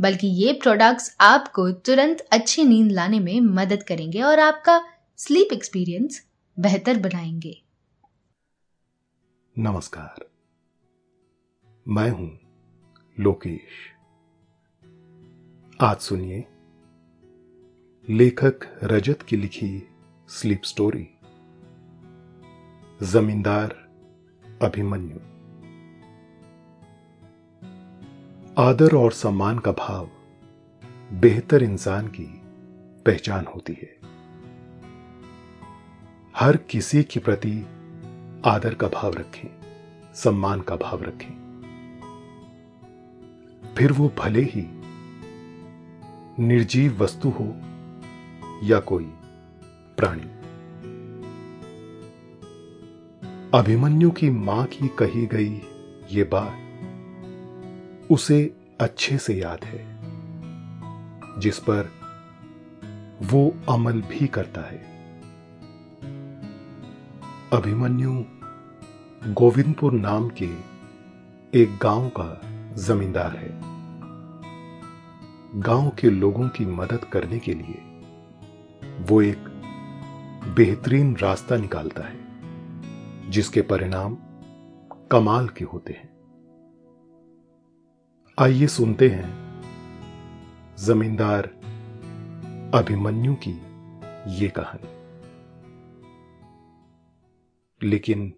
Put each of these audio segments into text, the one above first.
बल्कि ये प्रोडक्ट्स आपको तुरंत अच्छी नींद लाने में मदद करेंगे और आपका स्लीप एक्सपीरियंस बेहतर बनाएँगे। नमस्कार। मैं हूँ लोकेश। आज सुनिए लेखक रजत की लिखी स्लीप स्टोरी जमींदार अभिमन्यु। आदर और सम्मान का भाव बेहतर इंसान की पहचान होती है। हर किसी के प्रति आदर का भाव रखें, सम्मान का भाव रखें। फिर वो भले ही निर्जीव वस्तु हो या कोई प्राणी। अभिमन्यु की माँ की कही गई ये बात उसे अच्छे से याद है, जिस पर वो अमल भी करता है। अभिमन्यु गोविंदपुर नाम के एक गाँव का जमींदार है। गाँव के लोगों की मदद करने के लिए वो एक बेहतरीन रास्ता निकालता है, जिसके परिणाम कमाल के होते हैं। आइए सुनते हैं जमींदार अभिमन्यु की ये कहानी लेकिन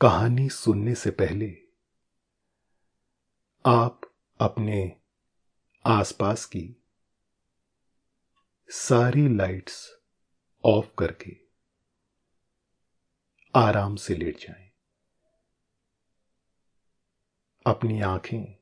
कहानी सुनने से पहले आप अपने आसपास की सारी लाइट्स ऑफ़ करके आराम से लेट जाएँ। अपनी आँखें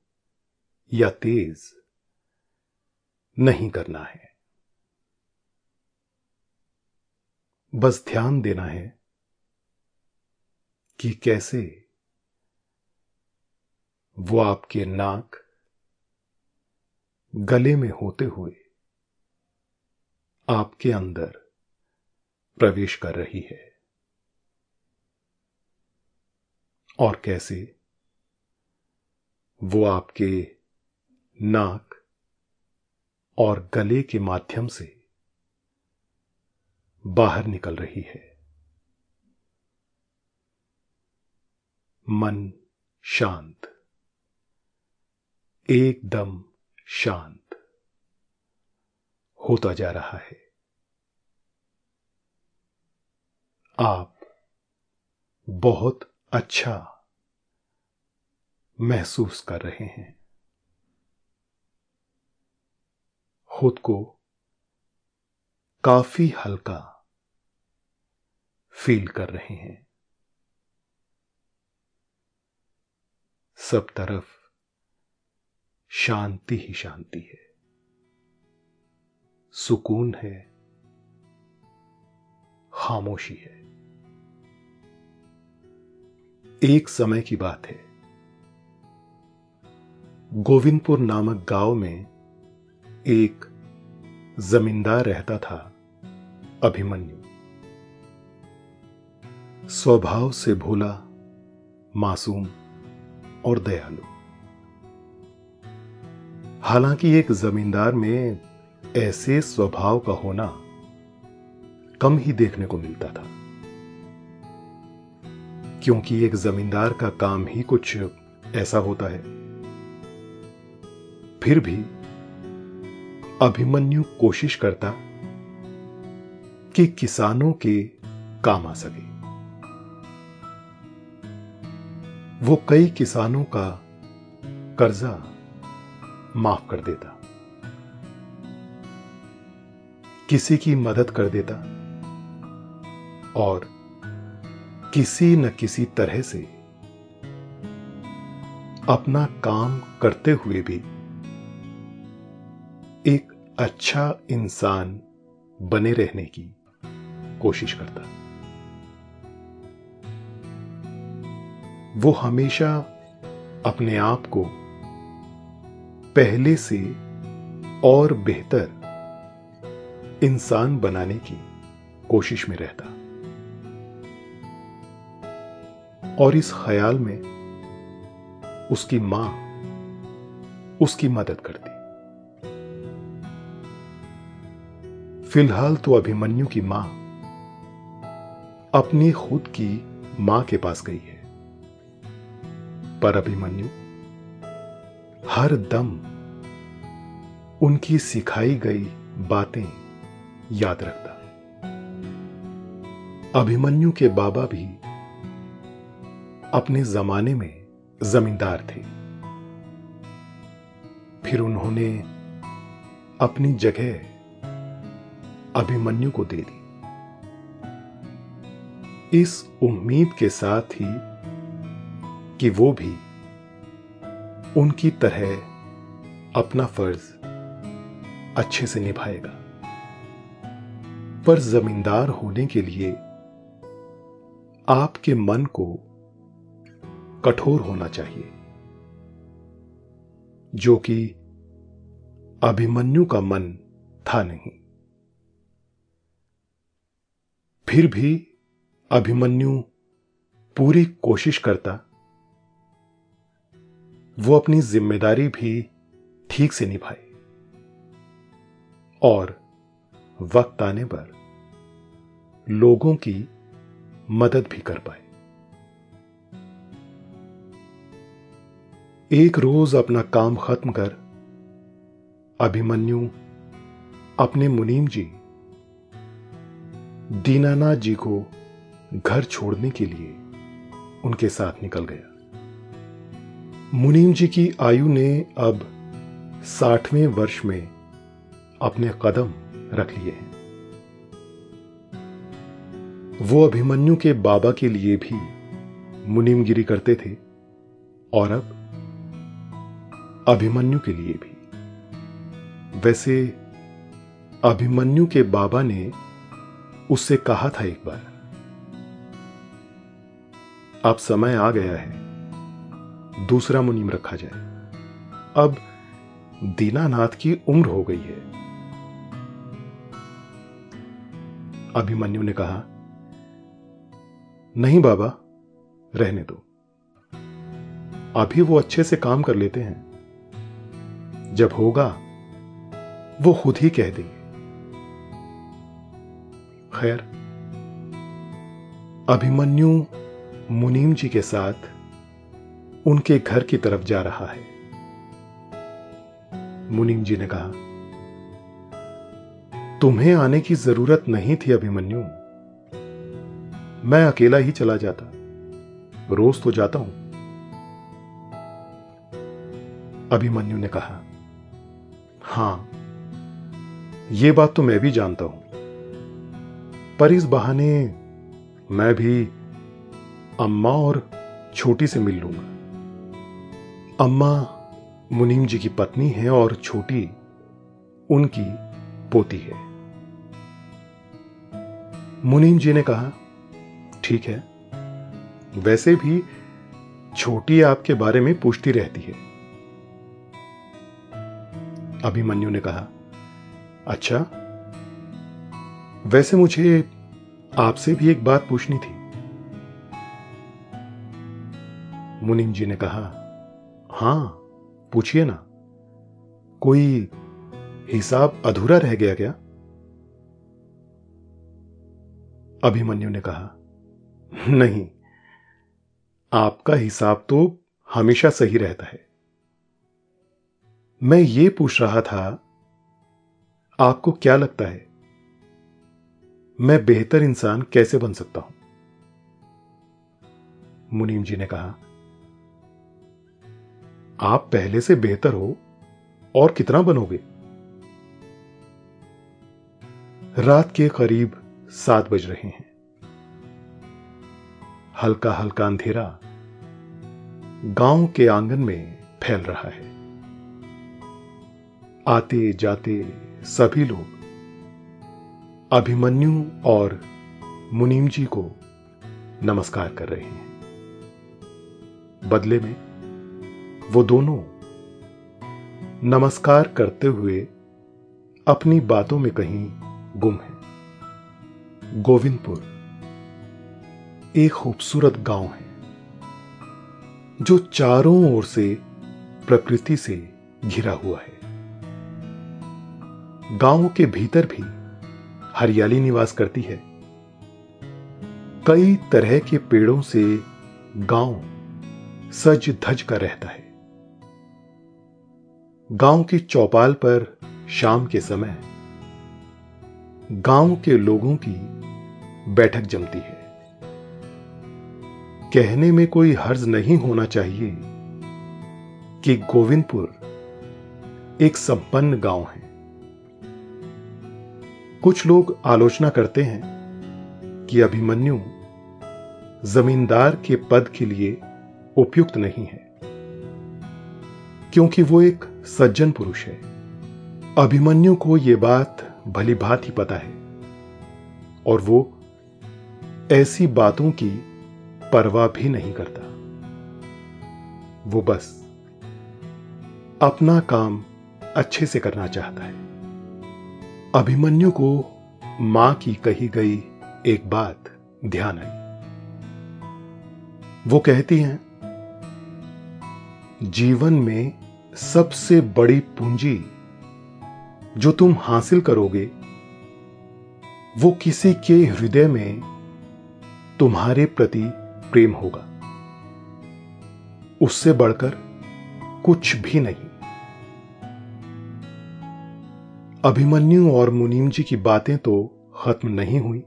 या तेज नहीं करना है। बस ध्यान देना है कि कैसे वो आपके नाक गले में होते हुए आपके अंदर प्रवेश कर रही है। और कैसे वो आपके नाक और गले के माध्यम से बाहर निकल रही है। मन शांत। एकदम शांत होता जा रहा है। आप बहुत अच्छा महसूस कर रहे हैं। खुद को काफ़ी हल्का फील कर रहे हैं। सब तरफ़ शांति ही शांति है। सुकून है। खामोशी है। एक समय की बात है। गोविंदपुर नामक गाँव में एक जमींदार रहता था, अभिमन्यु। स्वभाव से भोला, मासूम और दयालु। हालाँकि एक जमींदार में ऐसे स्वभाव का होना कम ही देखने को मिलता था। क्योंकि एक जमींदार का काम ही कुछ ऐसा होता है। फिर भी अभिमन्यु कोशिश करता कि किसानों के काम आ सके। वो कई किसानों का कर्जा माफ़ कर देता। किसी की मदद कर देता और किसी न किसी तरह से अपना काम करते हुए भी अच्छा इंसान बने रहने की कोशिश करता। वो हमेशा अपने आप को पहले से और बेहतर इंसान बनाने की कोशिश में रहता। और इस ख्याल में उसकी माँ उसकी मदद करती। फ़िलहाल तो अभिमन्यु की माँ अपनी खुद की माँ के पास गई है। पर अभिमन्यु, हर दम उनकी सिखाई गई बातें याद रखता अभिमन्यु के बाबा भी अपने जमाने में जमींदार थे। फिर उन्होंने अपनी जगह अभिमन्यु को दे दी। इस उम्मीद के साथ ही कि वो भी उनकी तरह अपना फ़र्ज़ अच्छे से निभाएगा। पर जमींदार होने के लिए आपके मन को कठोर होना चाहिए, जो कि अभिमन्यु का मन था नहीं। फिर भी अभिमन्यु पूरी कोशिश करता। वो अपनी ज़िम्मेदारी भी ठीक से निभाए। और वक्त आने पर लोगों की मदद भी कर पाए। एक रोज अपना काम खत्म कर अभिमन्यु अपने मुनीम जी दीनानाथ जी को घर छोड़ने के लिए उनके साथ निकल गया। मुनीम जी की आयु ने अब साठवें वर्ष में अपने कदम रख लिए हैं। वो अभिमन्यु के बाबा के लिए भी मुनिमगिरी करते थे और अब अभिमन्यु के लिए भी। वैसे अभिमन्यु के बाबा ने उससे कहा था एक बार, अब समय आ गया है, दूसरा मुनीम रखा जाए। अब दीनानाथ की उम्र हो गई है। अभिमन्यु ने कहा, नहीं बाबा, रहने दो। अभी वो अच्छे से काम कर लेते हैं। जब होगा, वो खुद ही कह देंगे। खैर। अभिमन्यु मुनीम जी के साथ उनके घर की तरफ़ जा रहा है। मुनीम जी ने कहा, तुम्हें आने की ज़रूरत नहीं थी अभिमन्यु। मैं अकेला ही चला जाता। रोज तो जाता हूँ। अभिमन्यु ने कहा, हाँ यह बात तो मैं भी जानता हूँ। पर इस बहाने मैं भी अम्मा और छोटी से मिल लूँगा। अम्मा मुनीम जी की पत्नी है और छोटी उनकी पोती है। मुनीम जी ने कहा, ठीक है, वैसे भी छोटी आपके बारे में पूछती रहती है। अभिमन्यु ने कहा अच्छा वैसे मुझे आपसे भी एक बात पूछनी थी। मुनीम जी ने कहा, हाँ, पूछिए ना। कोई हिसाब अधूरा रह गया क्या? अभिमन्यु ने कहा, नहीं, आपका हिसाब तो हमेशा सही रहता है। मैं ये पूछ रहा था, आपको क्या लगता है मैं बेहतर इंसान कैसे बन सकता हूँ? मुनीम जी ने कहा, आप पहले से बेहतर हो और कितना बनोगे? रात के करीब सात बज रहे हैं। हल्का हल्का अंधेरा गाँव के आँगन में फैल रहा है। आते जाते सभी लोग अभिमन्यु और मुनीम जी को नमस्कार कर रहे हैं। बदले में वो दोनों नमस्कार करते हुए अपनी बातों में कहीं गुम है। गोविंदपुर एक खूबसूरत गाँव है, जो चारों ओर से प्रकृति से घिरा हुआ है। गाँव के भीतर भी हरियाली निवास करती है। कई तरह के पेड़ों से गाँव सज धज कर रहता है। गाँव की चौपाल पर शाम के समय गाँव के लोगों की बैठक जमती है। कहने में कोई हर्ज नहीं होना चाहिए कि गोविंदपुर एक संपन्न गाँव है। कुछ लोग आलोचना करते हैं कि अभिमन्यु जमींदार के पद के लिए उपयुक्त नहीं है, क्योंकि वो एक सज्जन पुरुष है। अभिमन्यु को यह बात भली भांति पता है और वो ऐसी बातों की परवाह भी नहीं करता। वो बस अपना काम अच्छे से करना चाहता है। अभिमन्यु को माँ की कही गई एक बात ध्यान आई। वो कहती हैं, जीवन में सबसे बड़ी पूंजी जो तुम हासिल करोगे, वो किसी के हृदय में तुम्हारे प्रति प्रेम होगा। उससे बढ़कर कुछ भी नहीं। अभिमन्यु और मुनीम जी की बातें तो खत्म नहीं हुई,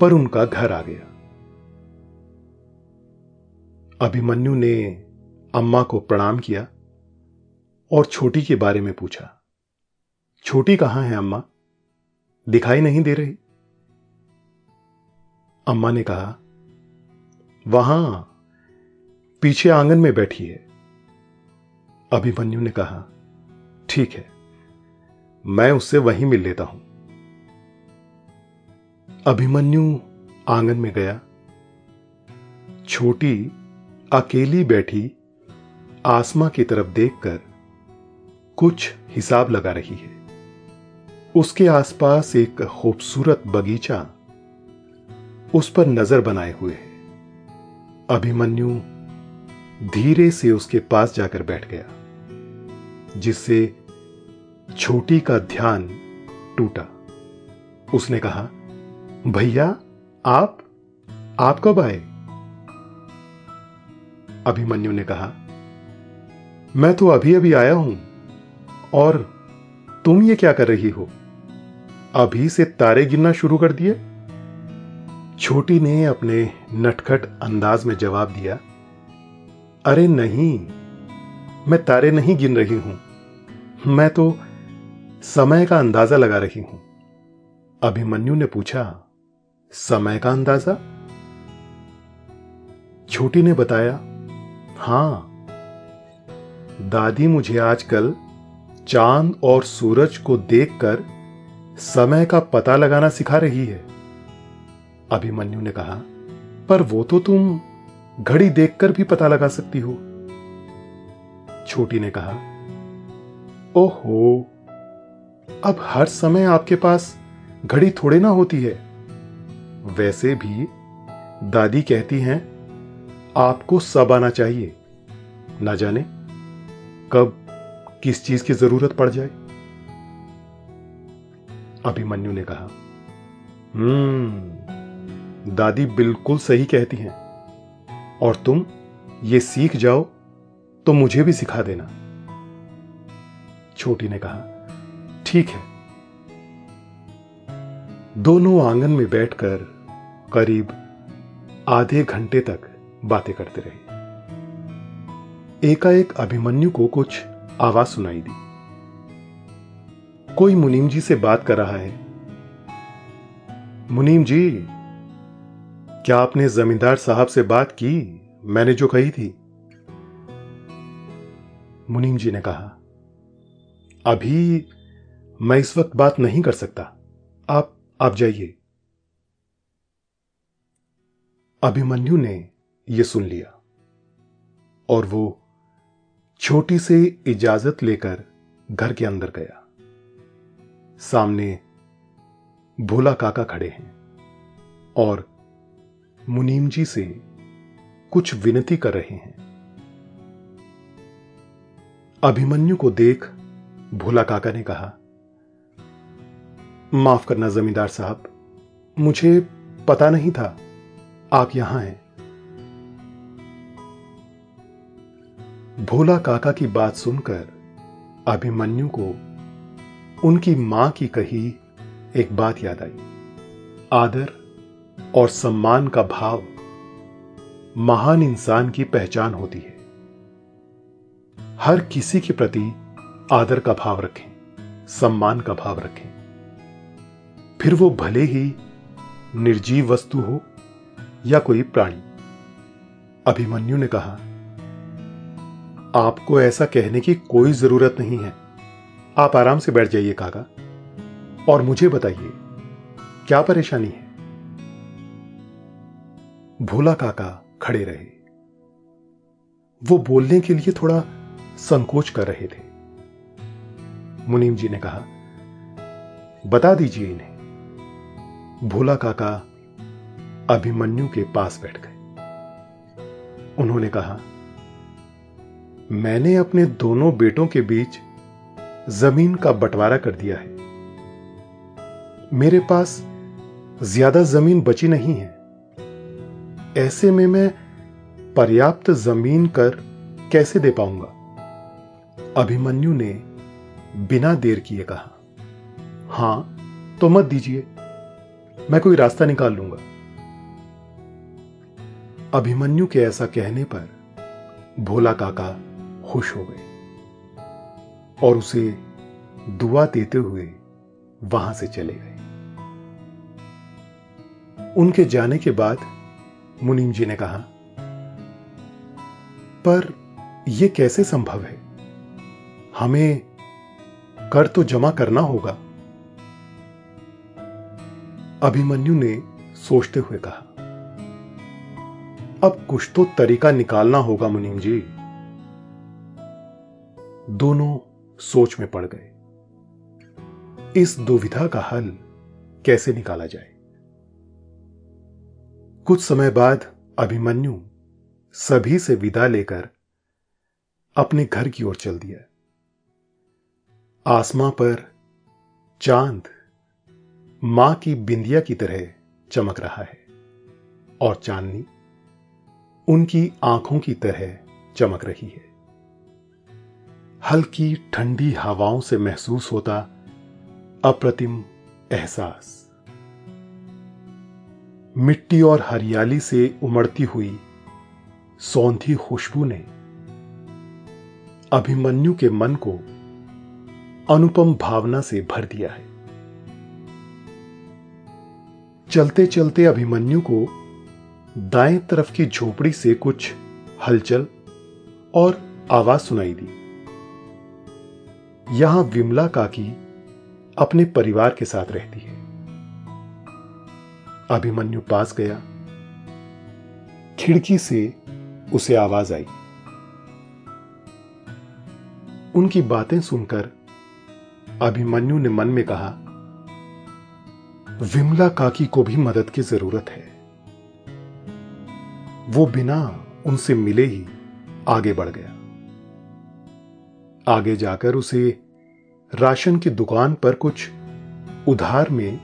पर उनका घर आ गया। अभिमन्यु ने अम्मा को प्रणाम किया और छोटी के बारे में पूछा, छोटी कहाँ है अम्मा? दिखाई नहीं दे रही? अम्मा ने कहा, वहाँ, पीछे आँगन में बैठी है। अभिमन्यु ने कहा, ठीक है। मैं उससे वहीं मिल लेता हूँ। अभिमन्यु आँगन में गया। छोटी अकेली बैठी आसमा की तरफ़ देखकर कुछ हिसाब लगा रही है। उसके आसपास एक खूबसूरत बगीचा उस पर नज़र बनाए हुए है। अभिमन्यु धीरे से उसके पास जाकर बैठ गया, जिससे छोटी का ध्यान टूटा। उसने कहा, भैया, आप आप कब आए? अभिमन्यु ने कहा, मैं तो अभी अभी आया हूँ, और तुम ये क्या कर रही हो? अभी से तारे गिनना शुरू कर दिए? छोटी ने अपने नटखट अंदाज में जवाब दिया, अरे नहीं, मैं तारे नहीं गिन रही हूँ। मैं तो समय का अंदाज़ा लगा रही हूँ। अभिमन्यु ने पूछा, समय का अंदाज़ा? छोटी ने बताया, हाँ। दादी मुझे आजकल चाँद और सूरज को देखकर समय का पता लगाना सिखा रही है। अभिमन्यु ने कहा, पर वो तो तुम घड़ी देखकर भी पता लगा सकती हो। छोटी ने कहा, ओहो अब हर समय आपके पास घड़ी थोड़े ना होती है। वैसे भी दादी कहती हैं, आपको सब आना चाहिए। ना जाने कब किस चीज़ की ज़रूरत पड़ जाए। अभिमन्यु ने कहा हम्म दादी बिल्कुल सही कहती हैं। और तुम ये सीख जाओ तो मुझे भी सिखा देना। छोटी ने कहा ठीक है। दोनों आँगन में बैठकर करीब आधे घंटे तक बातें करते रहे। एकाएक अभिमन्यु को कुछ आवाज़ सुनाई दी। कोई मुनीम जी से बात कर रहा है। मुनीम जी, क्या आपने जमींदार साहब से बात की? मैंने जो कही थी। मुनीम जी ने कहा, अभी मैं इस वक्त बात नहीं कर सकता। आप आप जाइए। अभिमन्यु ने यह सुन लिया और वो छोटी से इजाज़त लेकर घर के अंदर गया। सामने भोला काका खड़े हैं और मुनीम जी से कुछ विनती कर रहे हैं। अभिमन्यु को देख भोला काका ने कहा माफ़ करना, जमींदार साहब। मुझे पता नहीं था आप यहाँ हैं। भोला काका की बात सुनकर अभिमन्यु को उनकी माँ की कही एक बात याद आई। आदर और सम्मान का भाव महान इंसान की पहचान होती है। हर किसी के प्रति आदर का भाव रखें, सम्मान का भाव रखें। फिर वो भले ही निर्जीव वस्तु हो या कोई प्राणी। अभिमन्यु ने कहा, आपको ऐसा कहने की कोई ज़रूरत नहीं है। आप आराम से बैठ जाइए काका। और मुझे बताइए, क्या परेशानी है? भोला काका खड़े रहे। वो बोलने के लिए थोड़ा संकोच कर रहे थे। मुनीम जी ने कहा, बता दीजिए इन्हें। भोला काका अभिमन्यु के पास बैठ गए। उन्होंने कहा, मैंने अपने दोनों बेटों के बीच ज़मीन का बंटवारा कर दिया है। मेरे पास ज़्यादा ज़मीन बची नहीं है। ऐसे में मैं पर्याप्त ज़मीन कर कैसे दे पाऊँगा? अभिमन्यु ने बिना देर किए कहा, हाँ तो मत दीजिए। मैं कोई रास्ता निकाल लूँगा। अभिमन्यु के ऐसा कहने पर भोला काका खुश हो गए और उसे दुआ देते हुए वहाँ से चले गए। उनके जाने के बाद मुनीम जी ने कहा, पर यह कैसे संभव है? हमें कर तो जमा करना होगा। अभिमन्यु ने सोचते हुए कहा, अब कुछ तो तरीका निकालना होगा, मुनीम जी. दोनों सोच में पड़ गए। इस दुविधा का हल कैसे निकाला जाए? कुछ समय बाद अभिमन्यु सभी से विदा लेकर अपने घर की ओर चल दिया। आसमां पर चाँद माँ की बिंदिया की तरह चमक रहा है और चांदनी उनकी आँखों की तरह चमक रही है। हल्की ठंडी हवाओं से महसूस होता अप्रतिम एहसास। मिट्टी और हरियाली से उमड़ती हुई सौंधी खुशबू ने अभिमन्यु के मन को अनुपम भावना से भर दिया है। चलते चलते अभिमन्यु को दाएँ तरफ़ की झोपड़ी से कुछ हलचल और आवाज़ सुनाई दी। यहाँ विमला काकी अपने परिवार के साथ रहती है। अभिमन्यु पास गया। खिड़की से उसे आवाज़ आई। उनकी बातें सुनकर अभिमन्यु ने मन में कहा विमला काकी को भी मदद की ज़रूरत है। वो बिना उनसे मिले ही आगे बढ़ गया। आगे जाकर उसे राशन की दुकान पर कुछ उधार में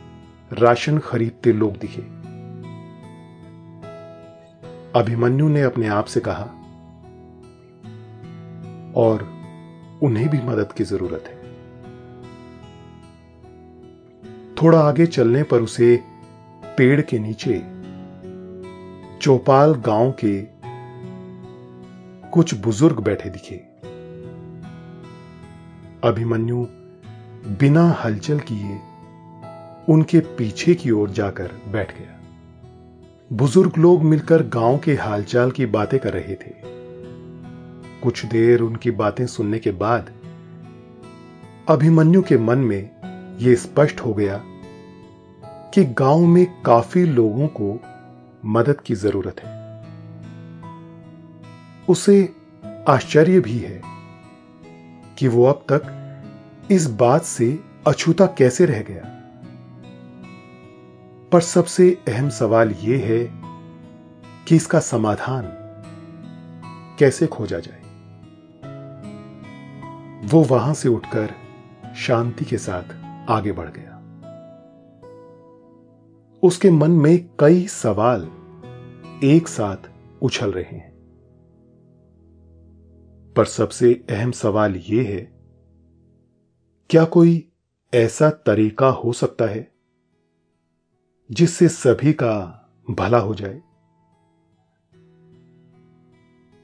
राशन खरीदते लोग दिखे। अभिमन्यु ने अपने आप से कहा, और उन्हें भी मदद की ज़रूरत है। थोड़ा आगे चलने पर उसे पेड़ के नीचे, चौपाल गाँव के कुछ बुज़ुर्ग बैठे दिखे। अभिमन्यु बिना हलचल किए उनके पीछे की ओर जाकर बैठ गया। बुज़ुर्ग लोग मिलकर गाँव के हालचाल की बातें कर रहे थे। कुछ देर उनकी बातें सुनने के बाद अभिमन्यु के मन में यह स्पष्ट हो गया कि गाँव में काफ़ी लोगों को मदद की ज़रूरत है। उसे आश्चर्य भी है कि वो अब तक इस बात से अछूता कैसे रह गया। पर सबसे अहम सवाल यह है कि इसका समाधान कैसे खोजा जाए। वो वहाँ से उठकर शांति के साथ आगे बढ़ गया। उसके मन में कई सवाल एक साथ उछल रहे हैं। पर सबसे अहम सवाल यह है, क्या कोई ऐसा तरीका हो सकता है जिससे सभी का भला हो जाए?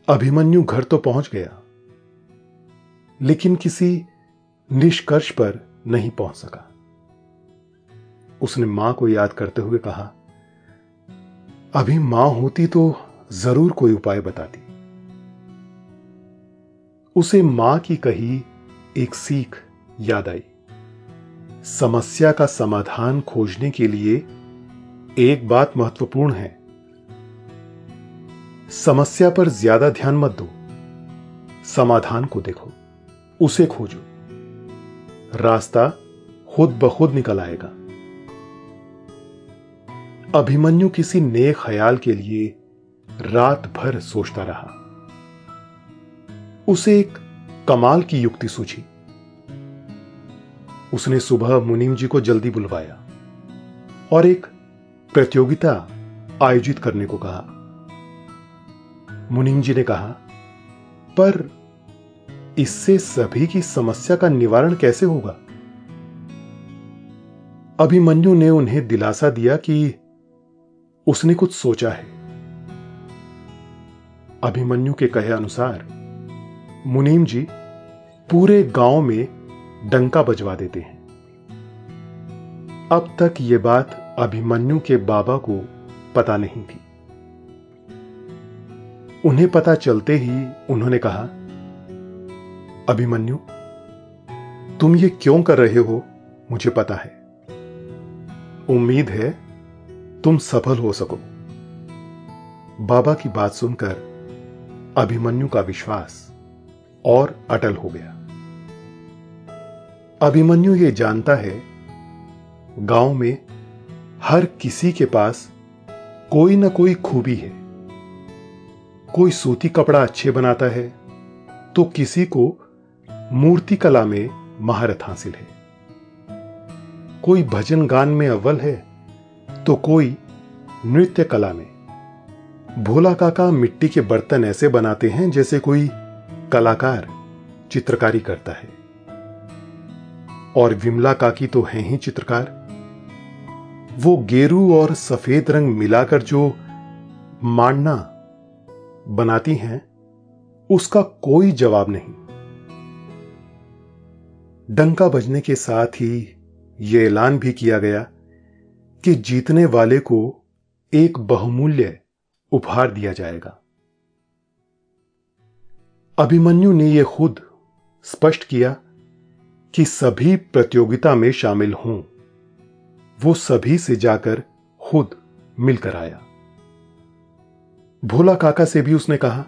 अभिमन्यु घर तो पहुँच गया, लेकिन किसी निष्कर्ष पर नहीं पहुँच सका। उसने माँ को याद करते हुए कहा, अभी माँ होती तो ज़रूर कोई उपाय बताती। उसे माँ की कही एक सीख याद आई। समस्या का समाधान खोजने के लिए एक बात महत्वपूर्ण है। समस्या पर ज़्यादा ध्यान मत दो। समाधान को देखो, उसे खोजो। रास्ता खुद ब खुद निकल आएगा। अभिमन्यु किसी नए ख्याल के लिए रात भर सोचता रहा। उसे एक कमाल की युक्ति सूझी। उसने सुबह मुनीम जी को जल्दी बुलवाया और एक प्रतियोगिता आयोजित करने को कहा। मुनीम जी ने कहा, पर इससे सभी की समस्या का निवारण कैसे होगा? अभिमन्यु ने उन्हें दिलासा दिया कि उसने कुछ सोचा है। अभिमन्यु के कहे अनुसार, मुनीम जी पूरे गाँव में डंका बजवा देते हैं। अब तक यह बात अभिमन्यु के बाबा को पता नहीं थी। उन्हें पता चलते ही उन्होंने कहा, अभिमन्यु, तुम ये क्यों कर रहे हो, मुझे पता है। उम्मीद है तुम सफल हो सको। बाबा की बात सुनकर अभिमन्यु का विश्वास और अटल हो गया। अभिमन्यु ये जानता है, गाँव में हर किसी के पास कोई ना कोई खूबी है। कोई सूती कपड़ा अच्छे बनाता है तो किसी को मूर्ति कला में महारत हासिल है। कोई भजन गान में अव्वल है तो कोई नृत्य कला में। भोला काका मिट्टी के बर्तन ऐसे बनाते हैं जैसे कोई कलाकार चित्रकारी करता है। और विमला काकी तो है ही चित्रकार। वो गेरू और सफ़ेद रंग मिलाकर जो मांडना बनाती हैं, उसका कोई जवाब नहीं। डंका बजने के साथ ही यह ऐलान भी किया गया कि जीतने वाले को एक बहुमूल्य उपहार दिया जाएगा। अभिमन्यु ने यह खुद स्पष्ट किया कि सभी प्रतियोगिता में शामिल हों, वो सभी से जाकर खुद मिलकर आया। भोला काका से भी उसने कहा,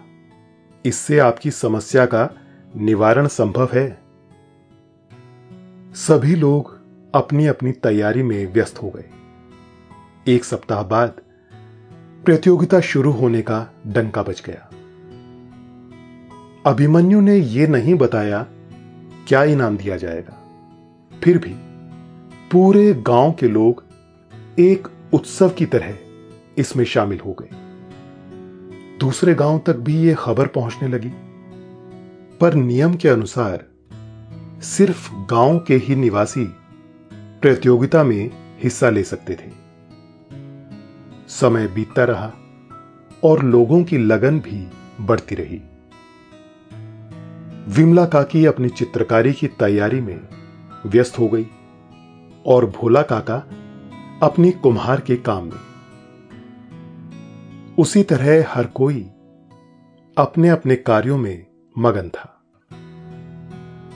इससे आपकी समस्या का निवारण संभव है। सभी लोग अपनी अपनी तैयारी में व्यस्त हो गए। एक सप्ताह बाद प्रतियोगिता शुरू होने का डंका बज गया। अभिमन्यु ने यह नहीं बताया क्या इनाम दिया जाएगा। फिर भी पूरे गाँव के लोग एक उत्सव की तरह इसमें शामिल हो गए। दूसरे गाँव तक भी यह खबर पहुँचने लगी। पर नियम के अनुसार सिर्फ़ गाँव के ही निवासी प्रतियोगिता में हिस्सा ले सकते थे। समय बीतता रहा और लोगों की लगन भी बढ़ती रही। विमला काकी अपनी चित्रकारी की तैयारी में व्यस्त हो गई और भोला काका अपनी कुम्हार के काम में। उसी तरह हर कोई अपने अपने कार्यों में मगन था।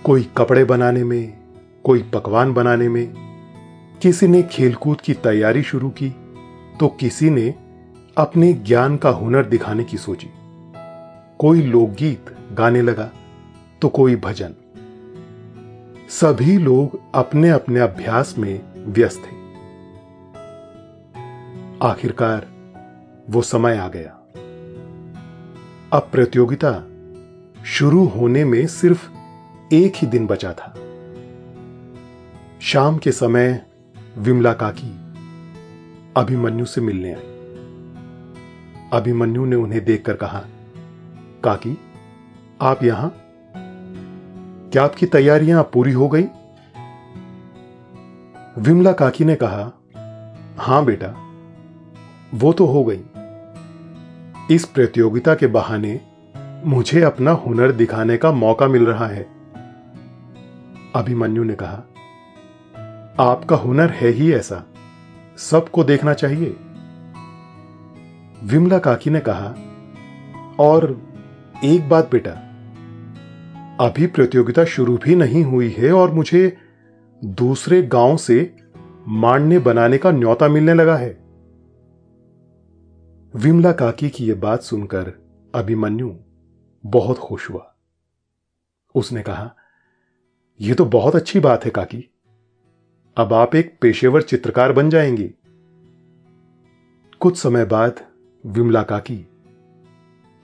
कोई कपड़े बनाने में, कोई पकवान बनाने में, किसी ने खेलकूद की तैयारी शुरू की तो किसी ने अपने ज्ञान का हुनर दिखाने की सोची। कोई लोकगीत गाने लगा तो कोई भजन। सभी लोग अपने अपने अभ्यास में व्यस्त थे। आखिरकार वो समय आ गया। अब प्रतियोगिता शुरू होने में सिर्फ़ एक ही दिन बचा था। शाम के समय विमला काकी अभिमन्यु से मिलने आई। अभिमन्यु ने उन्हें देखकर कहा, काकी, आप यहाँ? क्या आपकी तैयारियाँ पूरी हो गई? विमला काकी ने कहा, हाँ बेटा, वो तो हो गई। इस प्रतियोगिता के बहाने मुझे अपना हुनर दिखाने का मौका मिल रहा है। अभिमन्यु ने कहा, आपका हुनर है ही ऐसा। सबको देखना चाहिए। विमला काकी ने कहा, और एक बात बेटा, अभी प्रतियोगिता शुरू भी नहीं हुई है और मुझे दूसरे गाँव से मांडने बनाने का न्योता मिलने लगा है। विमला काकी की यह बात सुनकर अभिमन्यु बहुत खुश हुआ। उसने कहा यह तो बहुत अच्छी बात है काकी। अब आप एक पेशेवर चित्रकार बन जाएँगे। कुछ समय बाद विमला काकी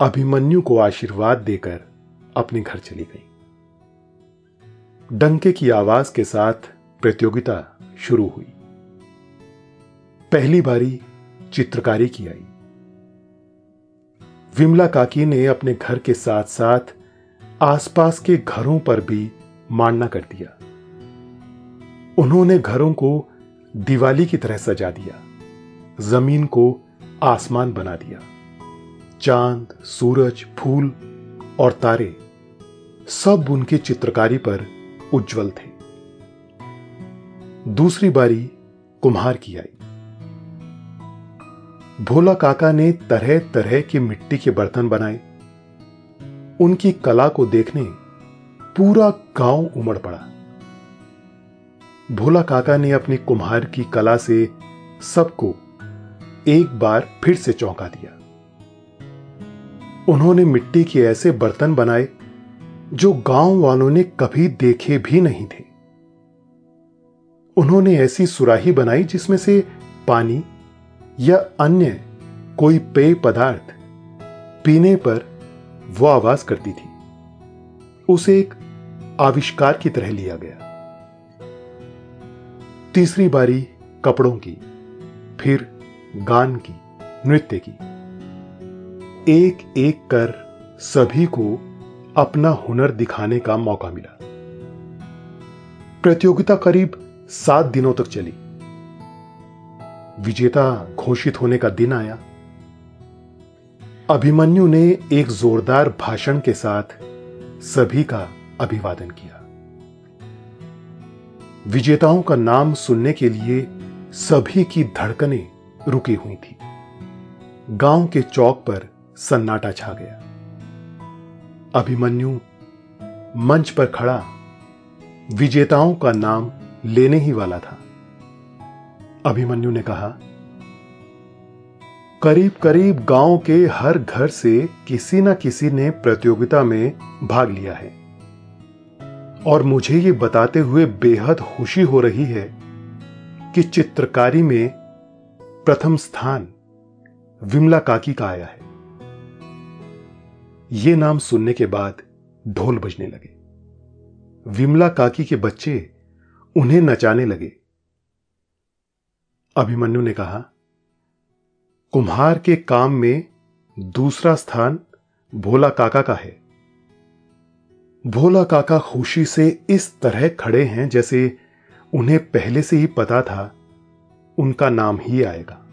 अभिमन्यु को आशीर्वाद देकर अपने घर चली गई। डंके की आवाज़ के साथ प्रतियोगिता शुरू हुई। पहली बारी चित्रकारी की आई। विमला काकी ने अपने घर के साथ साथ आसपास के घरों पर भी मानना कर दिया। उन्होंने घरों को दिवाली की तरह सजा दिया, ज़मीन को आसमान बना दिया। चाँद, सूरज, फूल और तारे सब उनकी चित्रकारी पर उज्जवल थे। दूसरी बारी कुम्हार की आई। भोला काका ने तरह तरह के मिट्टी के बर्तन बनाए। उनकी कला को देखने पूरा गाँव उमड़ पड़ा। भोला काका ने अपनी कुम्हार की कला से सबको एक बार फिर से चौंका दिया। उन्होंने मिट्टी के ऐसे बर्तन बनाए जो गाँव वालों ने कभी देखे भी नहीं थे। उन्होंने ऐसी सुराही बनाई जिसमें से पानी या अन्य कोई पेय पदार्थ पीने पर वो आवाज़ करती थी। उसे एक आविष्कार की तरह लिया गया। तीसरी बारी कपड़ों की, फिर गान की, नृत्य की। एक एक कर सभी को अपना हुनर दिखाने का मौका मिला। प्रतियोगिता करीब सात दिनों तक चली। विजेता घोषित होने का दिन आया। अभिमन्यु ने एक जोरदार भाषण के साथ सभी का अभिवादन किया। विजेताओं का नाम सुनने के लिए सभी की धड़कनें रुकी हुई थी। गाँव के चौक पर सन्नाटा छा गया। अभिमन्यु मंच पर खड़ा विजेताओं का नाम लेने ही वाला था। अभिमन्यु ने कहा करीब करीब गाँव के हर घर से किसी न किसी ने प्रतियोगिता में भाग लिया है। और मुझे ये बताते हुए बेहद खुशी हो रही है कि चित्रकारी में प्रथम स्थान विमला काकी का आया है। ये नाम सुनने के बाद ढोल बजने लगे। विमला काकी के बच्चे उन्हें नचाने लगे। अभिमन्यु ने कहा, कुम्हार के काम में दूसरा स्थान भोला काका का है। भोला काका खुशी से इस तरह खड़े हैं जैसे उन्हें पहले से ही पता था। उनका नाम ही आएगा।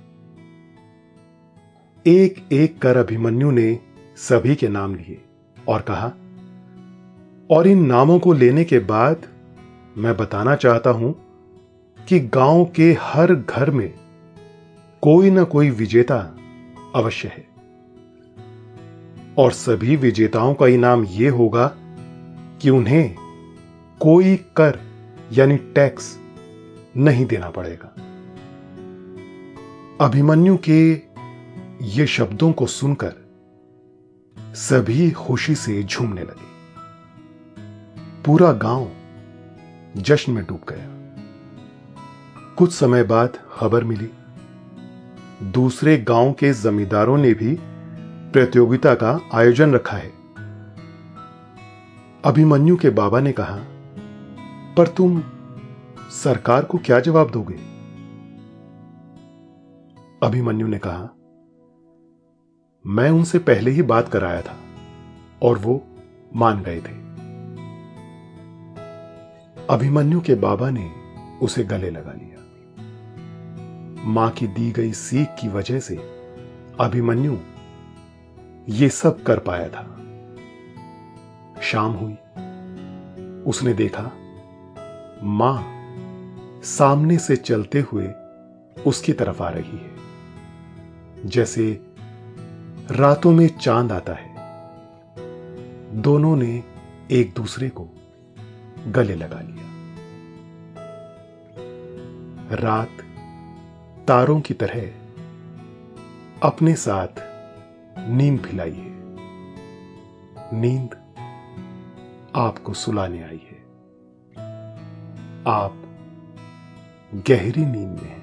एक एक कर अभिमन्यु ने सभी के नाम लिए और कहा, और इन नामों को लेने के बाद मैं बताना चाहता हूँ कि गाँव के हर घर में कोई ना कोई विजेता अवश्य है। और सभी विजेताओं का इनाम यह होगा कि उन्हें कोई कर यानी टैक्स नहीं देना पड़ेगा। अभिमन्यु के ये शब्दों को सुनकर सभी खुशी से झूमने लगे। पूरा गाँव जश्न में डूब गया। कुछ समय बाद खबर मिली। दूसरे गाँव के जमींदारों ने भी प्रतियोगिता का आयोजन रखा है। अभिमन्यु के बाबा ने कहा, पर तुम सरकार को क्या जवाब दोगे? अभिमन्यु ने कहा, मैं उनसे पहले ही बात कराया था और वो मान गए थे। अभिमन्यु के बाबा ने उसे गले लगा लिया। माँ की दी गई सीख की वजह से अभिमन्यु ये सब कर पाया था। शाम हुई। उसने देखा, माँ सामने से चलते हुए उसकी तरफ़ आ रही है। जैसे रातों में चाँद आता है, दोनों ने एक दूसरे को गले लगा लिया। रात तारों की तरह अपने साथ नींद फिलाई है। नींद आपको सुलाने आई है। आप गहरी नींद में हैं।